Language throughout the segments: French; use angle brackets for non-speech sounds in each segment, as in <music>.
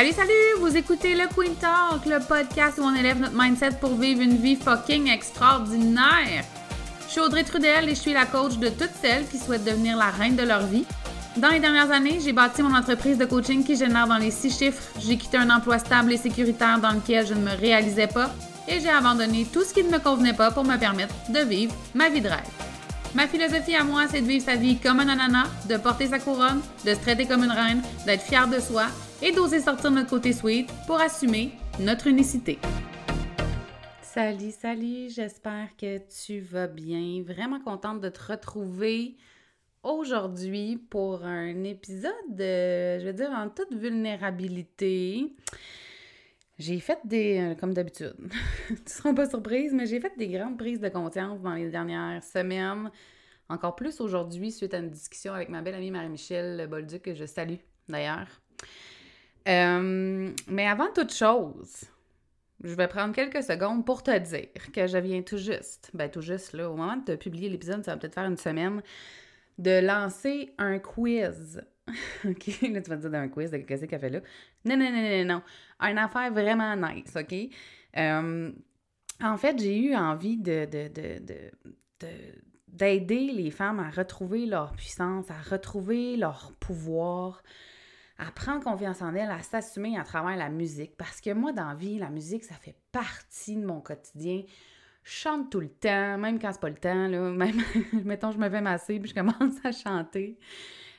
Salut, salut! Vous écoutez le Queen Talk, le podcast où on élève notre mindset pour vivre une vie fucking extraordinaire. Je suis Audrey Trudel et je suis la coach de toutes celles qui souhaitent devenir la reine de leur vie. Dans les dernières années, j'ai bâti mon entreprise de coaching qui génère dans les six chiffres. J'ai quitté un emploi stable et sécuritaire dans lequel je ne me réalisais pas et j'ai abandonné tout ce qui ne me convenait pas pour me permettre de vivre ma vie de rêve. Ma philosophie à moi, c'est de vivre sa vie comme un ananas, de porter sa couronne, de se traiter comme une reine, d'être fière de soi et d'oser sortir notre côté sweet pour assumer notre unicité. Salut, salut, j'espère que tu vas bien. Vraiment contente de te retrouver aujourd'hui pour un épisode, je veux dire, en toute vulnérabilité. J'ai fait des, euh, comme d'habitude, <laughs> tu seras pas surprise, mais j'ai fait des grandes prises de conscience dans les dernières semaines. Encore plus aujourd'hui, suite à une discussion avec ma belle amie Marie-Michel Bolduc, que je salue d'ailleurs. Euh, mais avant toute chose, je vais prendre quelques secondes pour te dire que je viens tout juste, ben tout juste là, au moment de te publier l'épisode, ça va peut-être faire une semaine, de lancer un quiz. <laughs> OK? Là, tu vas te dire un quiz qu'est-ce qu'elle fait là? Non, non, non, non, non. Une affaire vraiment nice, OK? Euh, en fait, j'ai eu envie de, de, de, d'aider les femmes à retrouver leur puissance, à retrouver leur pouvoir, à prendre confiance en elles, à s'assumer à travers la musique. Parce que moi, dans la vie, la musique, ça fait partie de mon quotidien. Je chante tout le temps, même quand c'est pas le temps, là. <laughs> Même, mettons, je me fais masser puis je commence à chanter.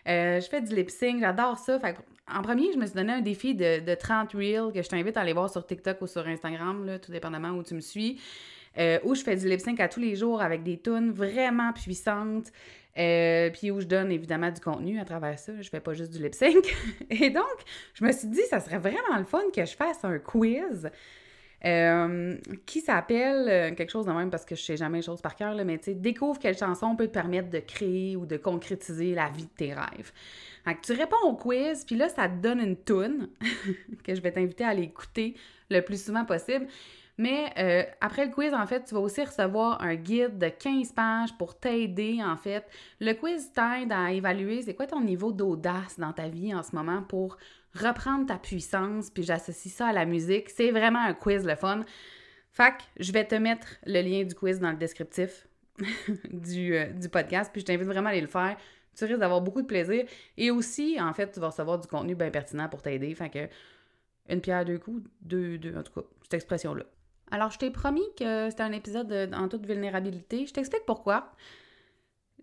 Euh, je fais du lip sync, j'adore ça. En premier, je me suis donné un défi de, de 30 reels que je t'invite à aller voir sur TikTok ou sur Instagram, tout dépendamment où tu me suis. Euh, où je fais du lip sync à tous les jours avec des tunes vraiment puissantes. Euh, puis où je donne évidemment du contenu à travers ça. Je fais pas juste du lip sync. <laughs> Et donc, je me suis dit, ça serait vraiment le fun que je fasse un quiz euh, qui s'appelle euh, quelque chose de même parce que je sais jamais les choses par cœur, mais tu sais, découvre quelle chanson peut te permettre de créer ou de concrétiser la vie de tes rêves. Tu réponds au quiz, puis là, ça te donne une toune <laughs> que je vais t'inviter à aller écouter le plus souvent possible. Mais euh, après le quiz, en fait, tu vas aussi recevoir un guide de 15 pages pour t'aider, en fait. Le quiz t'aide à évaluer c'est quoi ton niveau d'audace dans ta vie en ce moment pour reprendre ta puissance, puis j'associe ça à la musique. C'est vraiment un quiz le fun. Fac, je vais te mettre le lien du quiz dans le descriptif <laughs> du, euh, du podcast, puis je t'invite vraiment à aller le faire. Tu risques d'avoir beaucoup de plaisir. Et aussi, en fait, tu vas recevoir du contenu bien pertinent pour t'aider. Fait que une pierre deux coups, deux, deux, en tout cas, cette expression-là. Alors, je t'ai promis que c'était un épisode en toute vulnérabilité. Je t'explique pourquoi.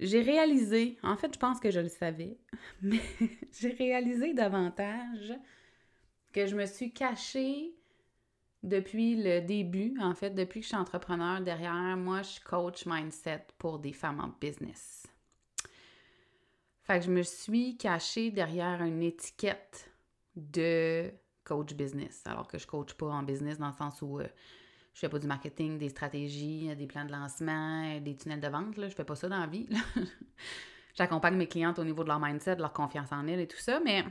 J'ai réalisé, en fait, je pense que je le savais, <laughs> mais j'ai réalisé davantage que je me suis cachée depuis le début, en fait, depuis que je suis entrepreneur derrière. Moi, je suis coach mindset pour des femmes en business. Fait que je me suis cachée derrière une étiquette de coach business, alors que je coach pas en business dans le sens où euh, je fais pas du marketing, des stratégies, des plans de lancement, des tunnels de vente. Là. Je fais pas ça dans la vie. <laughs> J'accompagne mes clientes au niveau de leur mindset, de leur confiance en elles et tout ça. Mais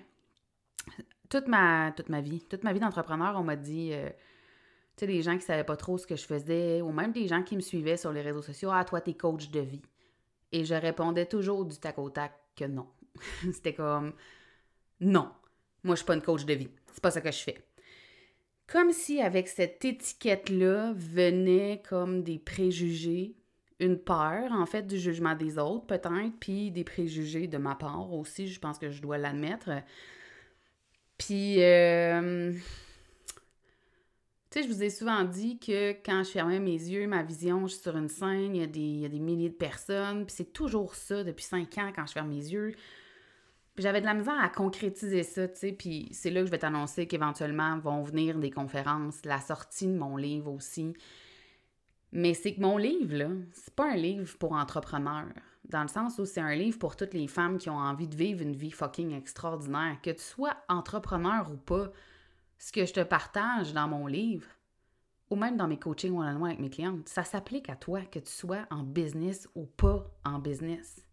toute ma, toute ma vie, toute ma vie d'entrepreneur, on m'a dit, euh, tu sais, des gens qui savaient pas trop ce que je faisais, ou même des gens qui me suivaient sur les réseaux sociaux, ah, toi, t'es coach de vie. Et je répondais toujours du tac au tac que non. <laughs> C'était comme, non, moi, je suis pas une coach de vie. C'est pas ça que je fais. Comme si avec cette étiquette-là venait comme des préjugés, une peur en fait du jugement des autres peut-être, puis des préjugés de ma part aussi, je pense que je dois l'admettre. Puis, euh, tu sais, je vous ai souvent dit que quand je fermais mes yeux, ma vision, je suis sur une scène, il y a des, il y a des milliers de personnes, puis c'est toujours ça depuis cinq ans quand je ferme mes yeux j'avais de la misère à concrétiser ça, tu sais, puis c'est là que je vais t'annoncer qu'éventuellement vont venir des conférences, la sortie de mon livre aussi. Mais c'est que mon livre, là, c'est pas un livre pour entrepreneurs, dans le sens où c'est un livre pour toutes les femmes qui ont envie de vivre une vie fucking extraordinaire. Que tu sois entrepreneur ou pas, ce que je te partage dans mon livre, ou même dans mes coachings one-on-one avec mes clientes, ça s'applique à toi, que tu sois en business ou pas en business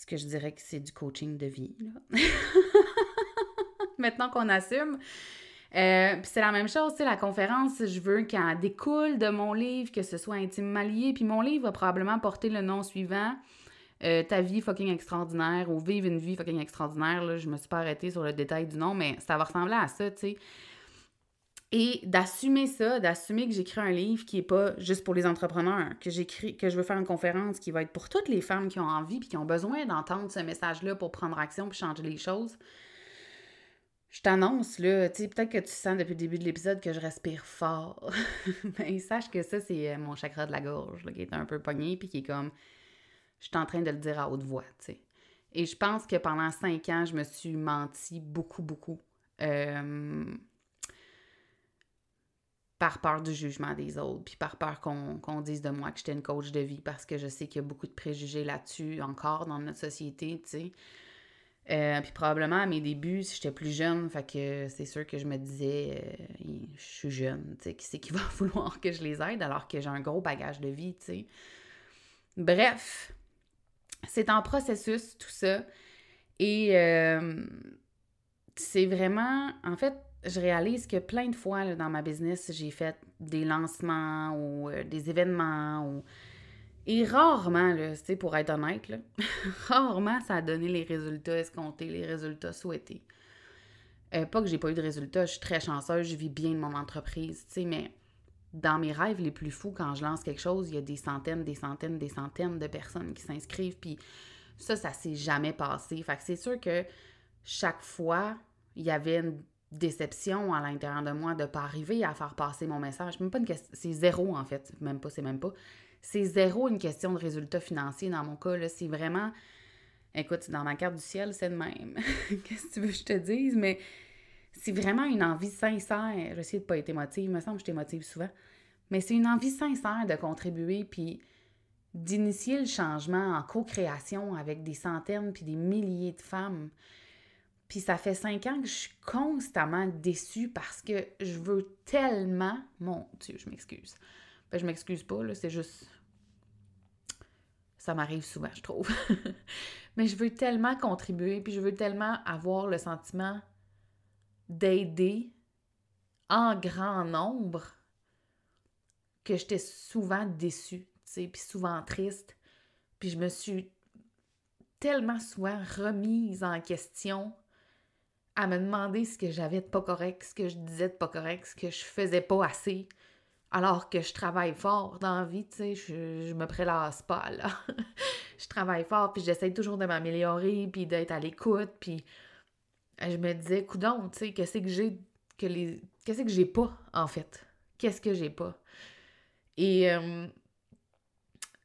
ce que je dirais que c'est du coaching de vie. <laughs> Maintenant qu'on assume. Euh, puis c'est la même chose, c'est la conférence, je veux qu'elle découle de mon livre, que ce soit intimement lié. Puis mon livre va probablement porter le nom suivant euh, ta vie fucking extraordinaire ou vivre une vie fucking extraordinaire. Là, je me suis pas arrêtée sur le détail du nom, mais ça va ressembler à ça, tu sais. Et d'assumer ça, d'assumer que j'écris un livre qui est pas juste pour les entrepreneurs, que j'écris, que je veux faire une conférence qui va être pour toutes les femmes qui ont envie puis qui ont besoin d'entendre ce message-là pour prendre action puis changer les choses. Je t'annonce, là, tu sais, peut-être que tu sens depuis le début de l'épisode que je respire fort. Mais <laughs> sache que ça, c'est euh, mon chakra de la gorge, qui est un peu pogné, puis qui est comme. Je suis en train de le dire à haute voix, tu sais. Et je pense que pendant cinq ans, je me suis menti beaucoup, beaucoup. Euh, par peur du jugement des autres, puis par peur qu'on dise de moi que j'étais une coach de vie, parce que je sais qu'il y a beaucoup de préjugés là-dessus encore dans notre société, tu sais. Euh, puis probablement à mes débuts, si j'étais plus jeune, fait que c'est sûr que je me disais, euh, je suis jeune, tu sais, qui c'est qui va <laughs> vouloir que je les aide alors que j'ai un gros bagage de vie, tu sais. Bref, c'est en processus tout ça. Et euh, c'est vraiment, en fait, je réalise que plein de fois dans ma business, j'ai fait des lancements ou euh, des événements ou... Et rarement, là, pour être honnête, <laughs> rarement ça a donné les résultats escomptés, les résultats souhaités. Euh, pas que j'ai pas eu de résultats, je suis très chanceuse, je vis bien de mon entreprise, mais dans mes rêves les plus fous, quand je lance quelque chose, il y a des centaines, des centaines, des centaines de personnes qui s'inscrivent, puis ça, ça s'est jamais passé. Fait que c'est sûr que chaque fois, il y avait une déception à l'intérieur de moi de ne pas arriver à faire passer mon message. C'est zéro en fait, même pas, c'est même pas. C'est zéro une question de résultat financier dans mon cas. C'est vraiment, écoute, dans ma carte du ciel, c'est de même. <laughs> Qu'est-ce que tu veux que je te dise? Mais c'est vraiment une envie sincère. J'essaie de pas être émotive, il me semble que je t'émotive souvent. Mais c'est une envie sincère de contribuer puis d'initier le changement en co-création avec des centaines puis des milliers de femmes. Puis ça fait cinq ans que je suis constamment déçue parce que je veux tellement. Mon Dieu, je m'excuse. Ben, je m'excuse pas, là, c'est juste. Ça m'arrive souvent, je trouve. <laughs> Mais je veux tellement contribuer, puis je veux tellement avoir le sentiment d'aider en grand nombre que j'étais souvent déçue, tu sais, puis souvent triste. Puis je me suis tellement souvent remise en question à me demander ce que j'avais de pas correct, ce que je disais de pas correct, ce que je faisais pas assez. Alors que je travaille fort dans la vie, tu sais, je, me prélasse pas, là. <laughs> je travaille fort, puis j'essaie toujours de m'améliorer, puis d'être à l'écoute, puis je me disais, coudon, tu sais, qu'est-ce que j'ai que les qu'est-ce que j'ai pas, en fait? Qu'est-ce que j'ai pas? Et euh,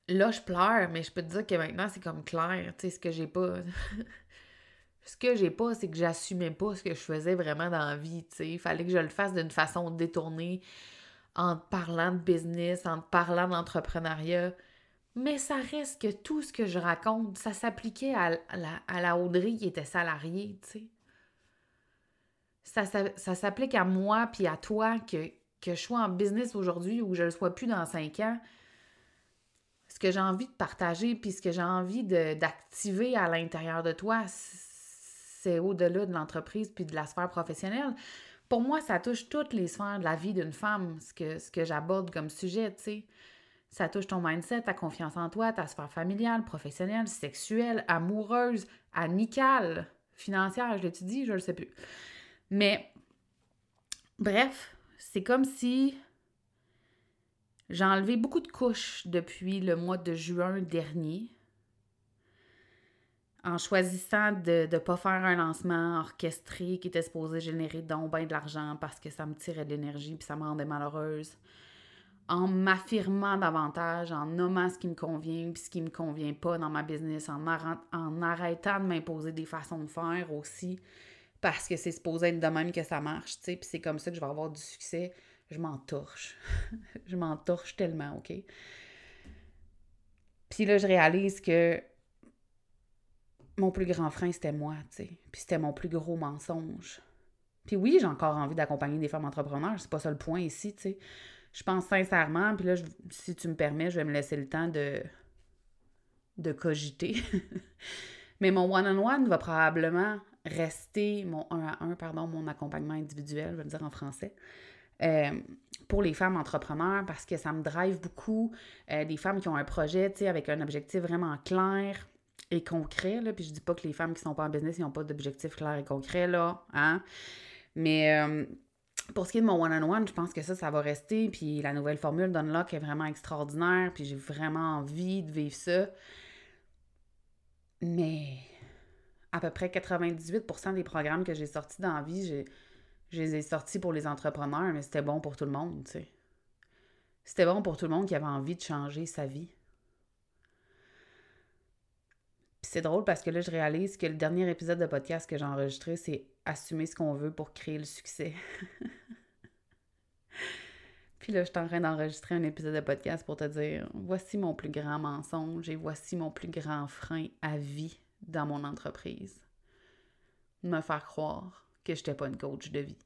là, je pleure, mais je peux te dire que maintenant, c'est comme clair, tu sais, ce que j'ai pas. <laughs> Ce que j'ai pas, c'est que j'assumais pas ce que je faisais vraiment dans la vie, tu sais. Il fallait que je le fasse d'une façon détournée, en parlant de business, en parlant d'entrepreneuriat. Mais ça reste que tout ce que je raconte, ça s'appliquait à, la, Audrey qui était salariée, tu sais. Ça, ça, s'applique à moi puis à toi que, que je sois en business aujourd'hui ou que je le sois plus dans cinq ans. Ce que j'ai envie de partager puis ce que j'ai envie d'activer à l'intérieur de toi, c'est au-delà de l'entreprise puis de la sphère professionnelle. Pour moi, ça touche toutes les sphères de la vie d'une femme, ce que, ce que j'aborde comme sujet, tu sais. Ça touche ton mindset, ta confiance en toi, ta sphère familiale, professionnelle, sexuelle, amoureuse, amicale, financière, je l'étudie, je le sais plus. Mais, bref, c'est comme si j'ai enlevé beaucoup de couches depuis le mois de juin dernier en choisissant de ne pas faire un lancement orchestré qui était supposé générer donc bien de l'argent parce que ça me tirait de l'énergie puis ça me rendait malheureuse. En m'affirmant davantage, en nommant ce qui me convient puis ce qui me convient pas dans ma business, en, en arrêtant de m'imposer des façons de faire aussi parce que c'est supposé être de même que ça marche, tu sais, puis c'est comme ça que je vais avoir du succès. Je m'en torche. <laughs> je m'en torche tellement, OK? Puis là, je réalise que mon plus grand frein, c'était moi, tu sais. Puis c'était mon plus gros mensonge. Puis oui, j'ai encore envie d'accompagner des femmes entrepreneurs, c'est pas ça le point ici, tu sais. Je pense sincèrement, puis là, si tu me permets, je vais me laisser le temps de, cogiter. <laughs> Mais mon one-on-one va probablement rester, mon un à un, pardon, mon accompagnement individuel, je vais le dire en français, euh, pour les femmes entrepreneurs parce que ça me drive beaucoup. Euh, des femmes qui ont un projet, tu sais, avec un objectif vraiment clair, et concret, là, puis je dis pas que les femmes qui sont pas en business, ils n'ont pas d'objectifs clairs et concrets, là, hein, mais euh, pour ce qui est de mon one-on-one, je pense que ça, ça va rester, puis la nouvelle formule d'Unlock est vraiment extraordinaire, puis j'ai vraiment envie de vivre ça, mais à peu près 98% des programmes que j'ai sortis dans la vie, je, je les ai sortis pour les entrepreneurs, mais c'était bon pour tout le monde, tu sais. C'était bon pour tout le monde qui avait envie de changer sa vie. Puis c'est drôle parce que là, je réalise que le dernier épisode de podcast que j'ai enregistré, c'est assumer ce qu'on veut pour créer le succès. <laughs> Puis là, je suis en train d'enregistrer un épisode de podcast pour te dire voici mon plus grand mensonge et voici mon plus grand frein à vie dans mon entreprise. Me faire croire que je n'étais pas une coach de vie.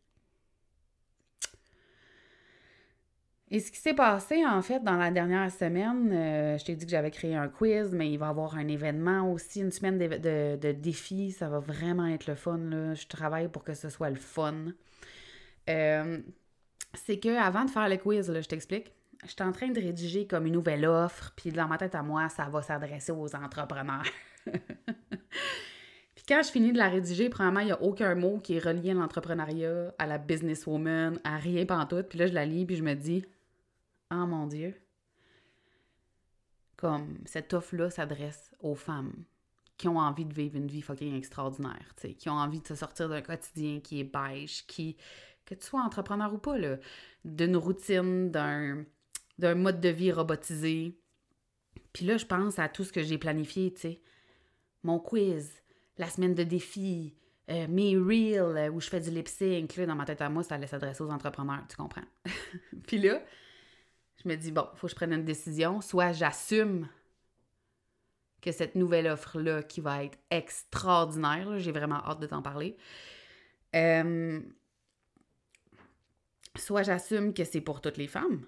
Et ce qui s'est passé, en fait, dans la dernière semaine, euh, je t'ai dit que j'avais créé un quiz, mais il va y avoir un événement aussi, une semaine de, de, défis. Ça va vraiment être le fun. Là. Je travaille pour que ce soit le fun. Euh, c'est que avant de faire le quiz, là, je t'explique, j'étais en train de rédiger comme une nouvelle offre, puis dans ma tête à moi, ça va s'adresser aux entrepreneurs. <laughs> puis quand je finis de la rédiger, premièrement, il n'y a aucun mot qui est relié à l'entrepreneuriat, à la businesswoman, à rien pantoute. Puis là, je la lis, puis je me dis, oh mon Dieu, comme cette offre-là s'adresse aux femmes qui ont envie de vivre une vie fucking extraordinaire, qui ont envie de se sortir d'un quotidien qui est beige, qui, que tu sois entrepreneur ou pas, d'une routine, d'un, d'un mode de vie robotisé. Puis là, je pense à tout ce que j'ai planifié, tu sais. Mon quiz, la semaine de défi, euh, mes reels euh, où je fais du lip sync, dans ma tête à moi, ça allait s'adresser aux entrepreneurs, tu comprends? <laughs> Puis là, je me dis, bon, il faut que je prenne une décision. Soit j'assume que cette nouvelle offre-là, qui va être extraordinaire, j'ai vraiment hâte de t'en parler, euh, soit j'assume que c'est pour toutes les femmes,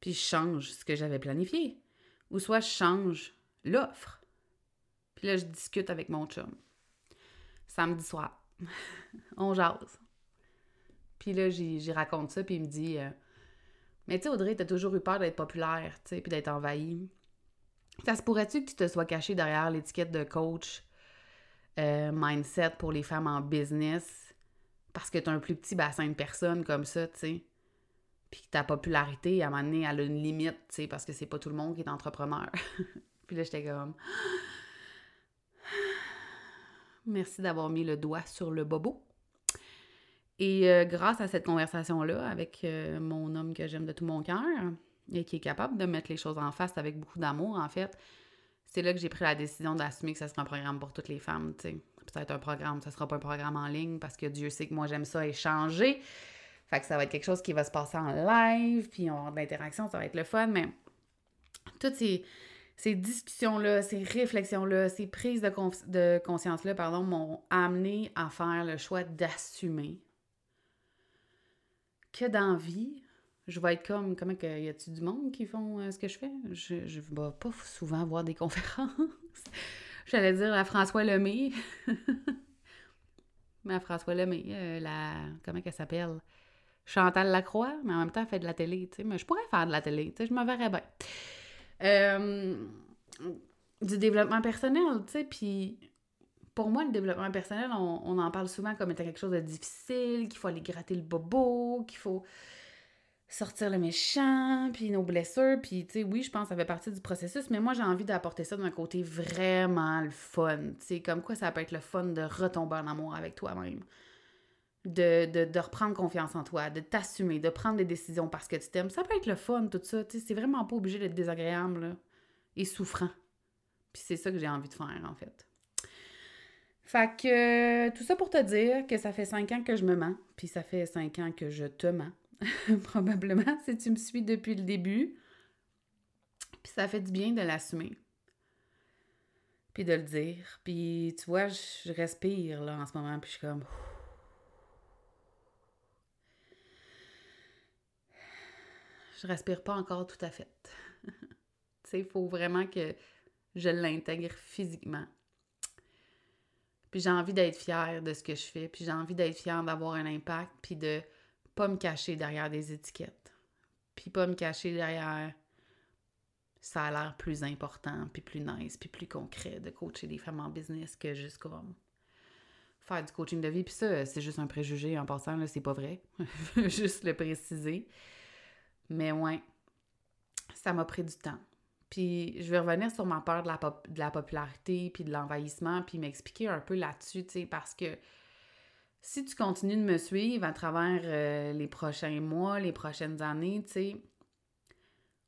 puis je change ce que j'avais planifié, ou soit je change l'offre. Puis là, je discute avec mon chum. Samedi soir. <laughs> On jase. Puis là, j'y raconte ça, puis il me dit... Euh, mais tu sais, Audrey, t'as toujours eu peur d'être populaire, tu sais, puis d'être envahie. Ça se pourrait-tu que tu te sois caché derrière l'étiquette de coach euh, mindset pour les femmes en business parce que tu as un plus petit bassin de personnes comme ça, tu sais? Puis que ta popularité, à un moment donné, elle a une limite, tu sais, parce que c'est pas tout le monde qui est entrepreneur. <laughs> puis là, j'étais comme... <gasps> Merci d'avoir mis le doigt sur le bobo. Et euh, grâce à cette conversation-là avec euh, mon homme que j'aime de tout mon cœur et qui est capable de mettre les choses en face avec beaucoup d'amour, en fait, c'est là que j'ai pris la décision d'assumer que ça sera un programme pour toutes les femmes, tu sais. Peut-être un programme, ça sera pas un programme en ligne parce que Dieu sait que moi j'aime ça échanger. Fait que ça va être quelque chose qui va se passer en live, puis on va avoir de l'interaction, ça va être le fun, mais toutes ces, ces discussions-là, ces réflexions-là, ces prises de, de conscience-là, pardon, m'ont amené à faire le choix d'assumer que dans je vais être comme, comment que, y a-tu du monde qui font euh, ce que je fais? Je, je vais pas souvent voir des <laughs> conférences. J'allais dire à François Lemay. <laughs> mais à François Lemay, euh, la, comment qu'elle s'appelle? Chantal Lacroix, mais en même temps, elle fait de la télé, tu sais. Mais je pourrais faire de la télé, tu sais, je me verrais bien. Euh, du développement personnel, tu sais, puis pour moi, le développement personnel, on, en parle souvent comme étant quelque chose de difficile, qu'il faut aller gratter le bobo, qu'il faut sortir le méchant, puis nos blessures, puis tu sais, oui, je pense que ça fait partie du processus, mais moi, j'ai envie d'apporter ça d'un côté vraiment le fun, tu sais, comme quoi ça peut être le fun de retomber en amour avec toi-même, de, de, de, reprendre confiance en toi, de t'assumer, de prendre des décisions parce que tu t'aimes, ça peut être le fun, tout ça, tu sais, c'est vraiment pas obligé d'être désagréable, et souffrant. Puis c'est ça que j'ai envie de faire, en fait. Fait que tout ça pour te dire que ça fait cinq ans que je me mens, puis ça fait cinq ans que je te mens, <laughs> probablement, si tu me suis depuis le début. Puis ça fait du bien de l'assumer. Puis de le dire. Puis tu vois, je respire là en ce moment, puis je suis comme. Je respire pas encore tout à fait. <laughs> tu sais, il faut vraiment que je l'intègre physiquement. Puis j'ai envie d'être fière de ce que je fais, puis j'ai envie d'être fière d'avoir un impact, puis de pas me cacher derrière des étiquettes, puis pas me cacher derrière ça a l'air plus important, puis plus nice, puis plus concret de coacher des femmes en business que juste comme faire du coaching de vie. Puis ça, c'est juste un préjugé en passant, là, c'est pas vrai. <laughs> juste le préciser. Mais ouais, ça m'a pris du temps. Puis je vais revenir sur ma peur de la, de la popularité, puis de l'envahissement, puis m'expliquer un peu là-dessus, tu sais, parce que si tu continues de me suivre à travers euh, les prochains mois, les prochaines années, tu sais,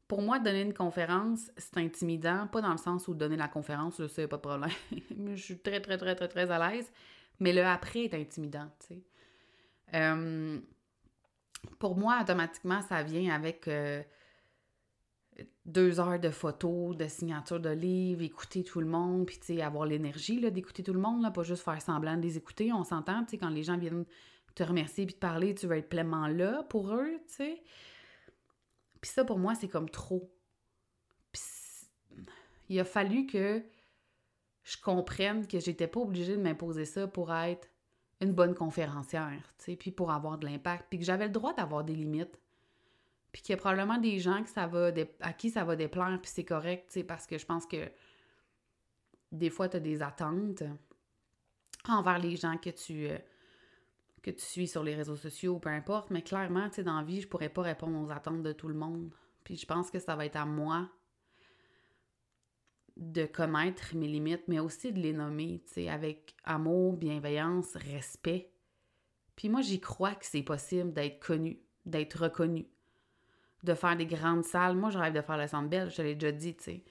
pour moi, donner une conférence, c'est intimidant, pas dans le sens où donner la conférence, là, c'est pas de problème. <laughs> je suis très, très, très, très, très à l'aise. Mais le après est intimidant, tu sais. Euh, pour moi, automatiquement, ça vient avec euh, deux heures de photos, de signatures de livres, écouter tout le monde, puis, avoir l'énergie, d'écouter tout le monde, là, pas juste faire semblant de les écouter. On s'entend, tu sais, quand les gens viennent te remercier puis te parler, tu vas être pleinement là pour eux, tu sais. Puis ça, pour moi, c'est comme trop. Puis il a fallu que je comprenne que j'étais pas obligée de m'imposer ça pour être une bonne conférencière, tu puis pour avoir de l'impact, puis que j'avais le droit d'avoir des limites. Puis qu'il y a probablement des gens à qui ça va déplaire, puis c'est correct, parce que je pense que des fois, tu as des attentes envers les gens que tu, euh, que tu suis sur les réseaux sociaux, peu importe, mais clairement, tu sais, dans la vie, je pourrais pas répondre aux attentes de tout le monde. Puis je pense que ça va être à moi de connaître mes limites, mais aussi de les nommer, tu sais, avec amour, bienveillance, respect. Puis moi, j'y crois que c'est possible d'être connu, d'être reconnu, de faire des grandes salles. Moi, je rêve de faire la Centre Belle, je te l'ai déjà dit, tu sais.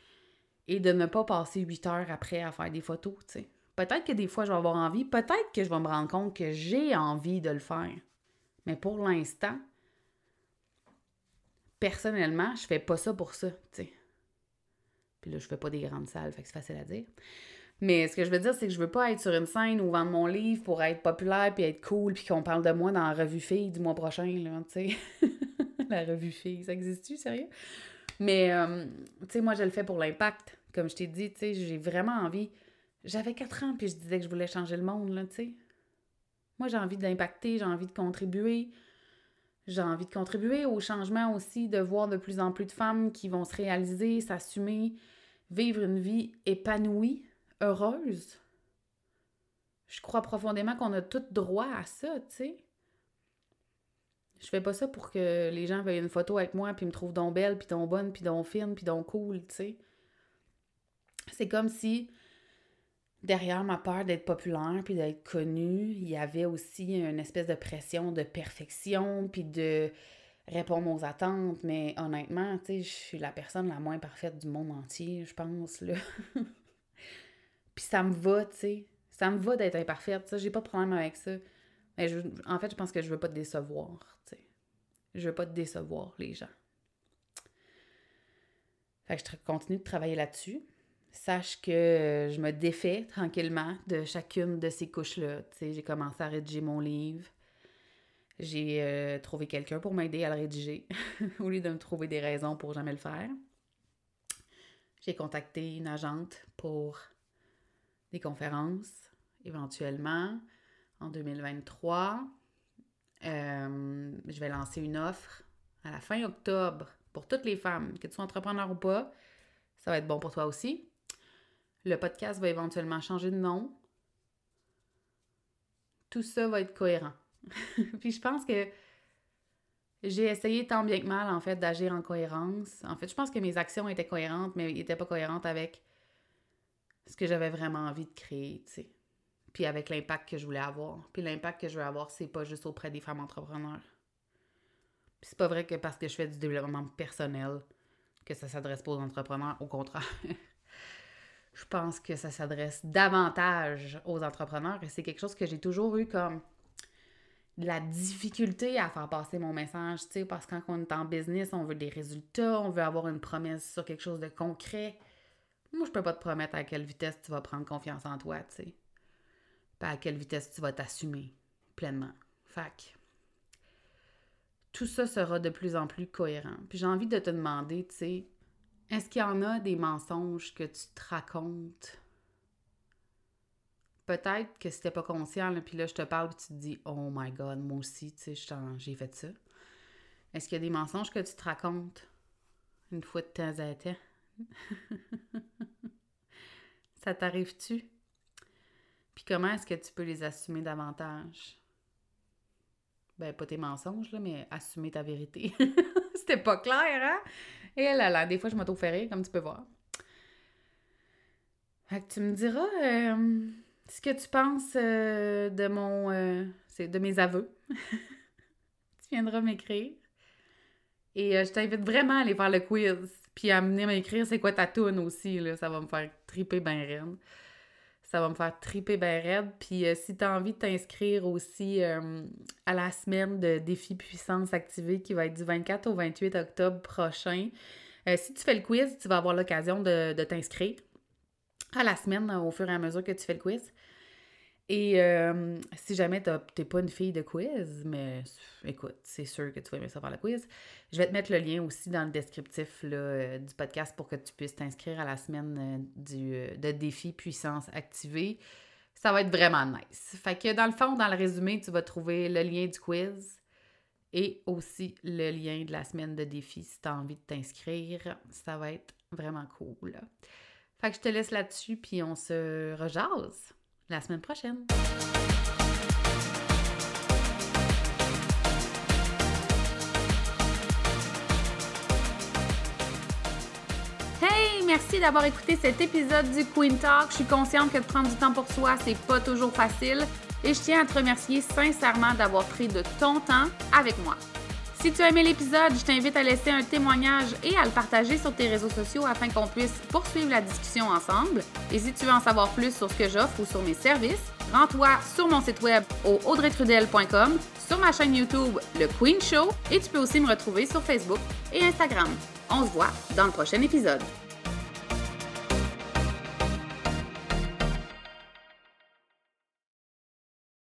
Et de ne pas passer huit heures après à faire des photos, tu sais. Peut-être que des fois, je vais avoir envie. Peut-être que je vais me rendre compte que j'ai envie de le faire. Mais pour l'instant, personnellement, je fais pas ça pour ça, tu sais. Puis là, je fais pas des grandes salles, fait que c'est facile à dire. Mais ce que je veux dire, c'est que je veux pas être sur une scène ou vendre mon livre pour être populaire puis être cool puis qu'on parle de moi dans la revue Fille du mois prochain, là, tu sais. <laughs> <laughs> la revue Fille, ça existe-tu, sérieux? Mais, euh, tu sais, moi, je le fais pour l'impact. Comme je t'ai dit, tu sais, j'ai vraiment envie j'avais 4 ans, puis je disais que je voulais changer le monde, là, tu sais. Moi, j'ai envie d'impacter, j'ai envie de contribuer. J'ai envie de contribuer au changement aussi, de voir de plus en plus de femmes qui vont se réaliser, s'assumer, vivre une vie épanouie, heureuse. Je crois profondément qu'on a tout droit à ça, tu sais. Je fais pas ça pour que les gens veuillent une photo avec moi puis me trouvent donc belle, puis donc bonne, puis donc fine, puis donc cool, tu sais. C'est comme si derrière ma peur d'être populaire puis d'être connue, il y avait aussi une espèce de pression de perfection puis de répondre aux attentes. Mais honnêtement, tu sais, je suis la personne la moins parfaite du monde entier, je pense, là. <laughs> puis ça me va, tu sais. Ça me va d'être imparfaite, ça, j'ai pas de problème avec ça. Mais je, en fait, je pense que je veux pas te décevoir, tu sais. Je veux pas te décevoir, les gens. Fait que je continue de travailler là-dessus sache que euh, je me défais tranquillement de chacune de ces couches-là. J'ai commencé à rédiger mon livre. J'ai euh, trouvé quelqu'un pour m'aider à le rédiger, <laughs> au lieu de me trouver des raisons pour jamais le faire. J'ai contacté une agente pour des conférences, éventuellement, en 2023. Euh, je vais lancer une offre à la fin octobre pour toutes les femmes, que tu sois entrepreneur ou pas. Ça va être bon pour toi aussi. Le podcast va éventuellement changer de nom. Tout ça va être cohérent. <laughs> Puis je pense que j'ai essayé tant bien que mal, en fait, d'agir en cohérence. En fait, je pense que mes actions étaient cohérentes, mais n'étaient pas cohérentes avec ce que j'avais vraiment envie de créer. Puis avec l'impact que je voulais avoir. Puis l'impact que je veux avoir, c'est pas juste auprès des femmes entrepreneurs. Puis c'est pas vrai que parce que je fais du développement personnel que ça s'adresse pas aux entrepreneurs, au contraire. <laughs> je pense que ça s'adresse davantage aux entrepreneurs et c'est quelque chose que j'ai toujours eu comme de la difficulté à faire passer mon message, tu sais, parce que quand on est en business, on veut des résultats, on veut avoir une promesse sur quelque chose de concret. Moi, je peux pas te promettre à quelle vitesse tu vas prendre confiance en toi, tu sais. Pas à quelle vitesse tu vas t'assumer pleinement. Fac. Tout ça sera de plus en plus cohérent. Puis j'ai envie de te demander, tu sais, est-ce qu'il y en a des mensonges que tu te racontes? Peut-être que c'était pas conscient, puis là, je te parle, puis tu te dis, oh my god, moi aussi, tu sais, j'ai fait ça. Est-ce qu'il y a des mensonges que tu te racontes une fois de temps à temps? <laughs> Ça t'arrive-tu? Comment est-ce que tu peux les assumer davantage? Ben, pas tes mensonges, là, mais assumer ta vérité. <laughs> C'était pas clair, hein? Et là là, des fois, je m'auto comme tu peux voir. Fait que tu me diras euh, ce que tu penses euh, de mon... Euh, de mes aveux. <laughs> tu viendras m'écrire. Et je t'invite vraiment à aller faire le quiz. Puis à venir m'écrire c'est quoi ta toune aussi, là? Ça va me faire triper ben raide. Ça va me faire triper ben raide. Puis euh, si tu as envie de t'inscrire aussi euh, à la semaine de défi puissance activée qui va être du 24 au 28 octobre prochain, euh, si tu fais le quiz, tu vas avoir l'occasion de, de t'inscrire à la semaine au fur et à mesure que tu fais le quiz. Et euh, si jamais t'es pas une fille de quiz, mais écoute, c'est sûr que tu vas aimer ça faire le quiz, je vais te mettre le lien aussi dans le descriptif euh, du podcast pour que tu puisses t'inscrire à la semaine euh, du, de défi puissance activée. Ça va être vraiment nice. Fait que dans le fond, dans le résumé, tu vas trouver le lien du quiz et aussi le lien de la semaine de défi si tu as envie de t'inscrire. Ça va être vraiment cool. Fait que je te laisse là-dessus, puis on se rejase la semaine prochaine. Hey, merci d'avoir écouté cet épisode du Queen Talk. Je suis consciente que prendre du temps pour soi, c'est pas toujours facile. Et je tiens à te remercier sincèrement d'avoir pris de ton temps avec moi. Si tu as aimé l'épisode, je t'invite à laisser un témoignage et à le partager sur tes réseaux sociaux afin qu'on puisse poursuivre la discussion ensemble. Et si tu veux en savoir plus sur ce que j'offre ou sur mes services, rends-toi sur mon site web au audreytrudel.com, sur ma chaîne YouTube Le Queen Show et tu peux aussi me retrouver sur Facebook et Instagram. On se voit dans le prochain épisode.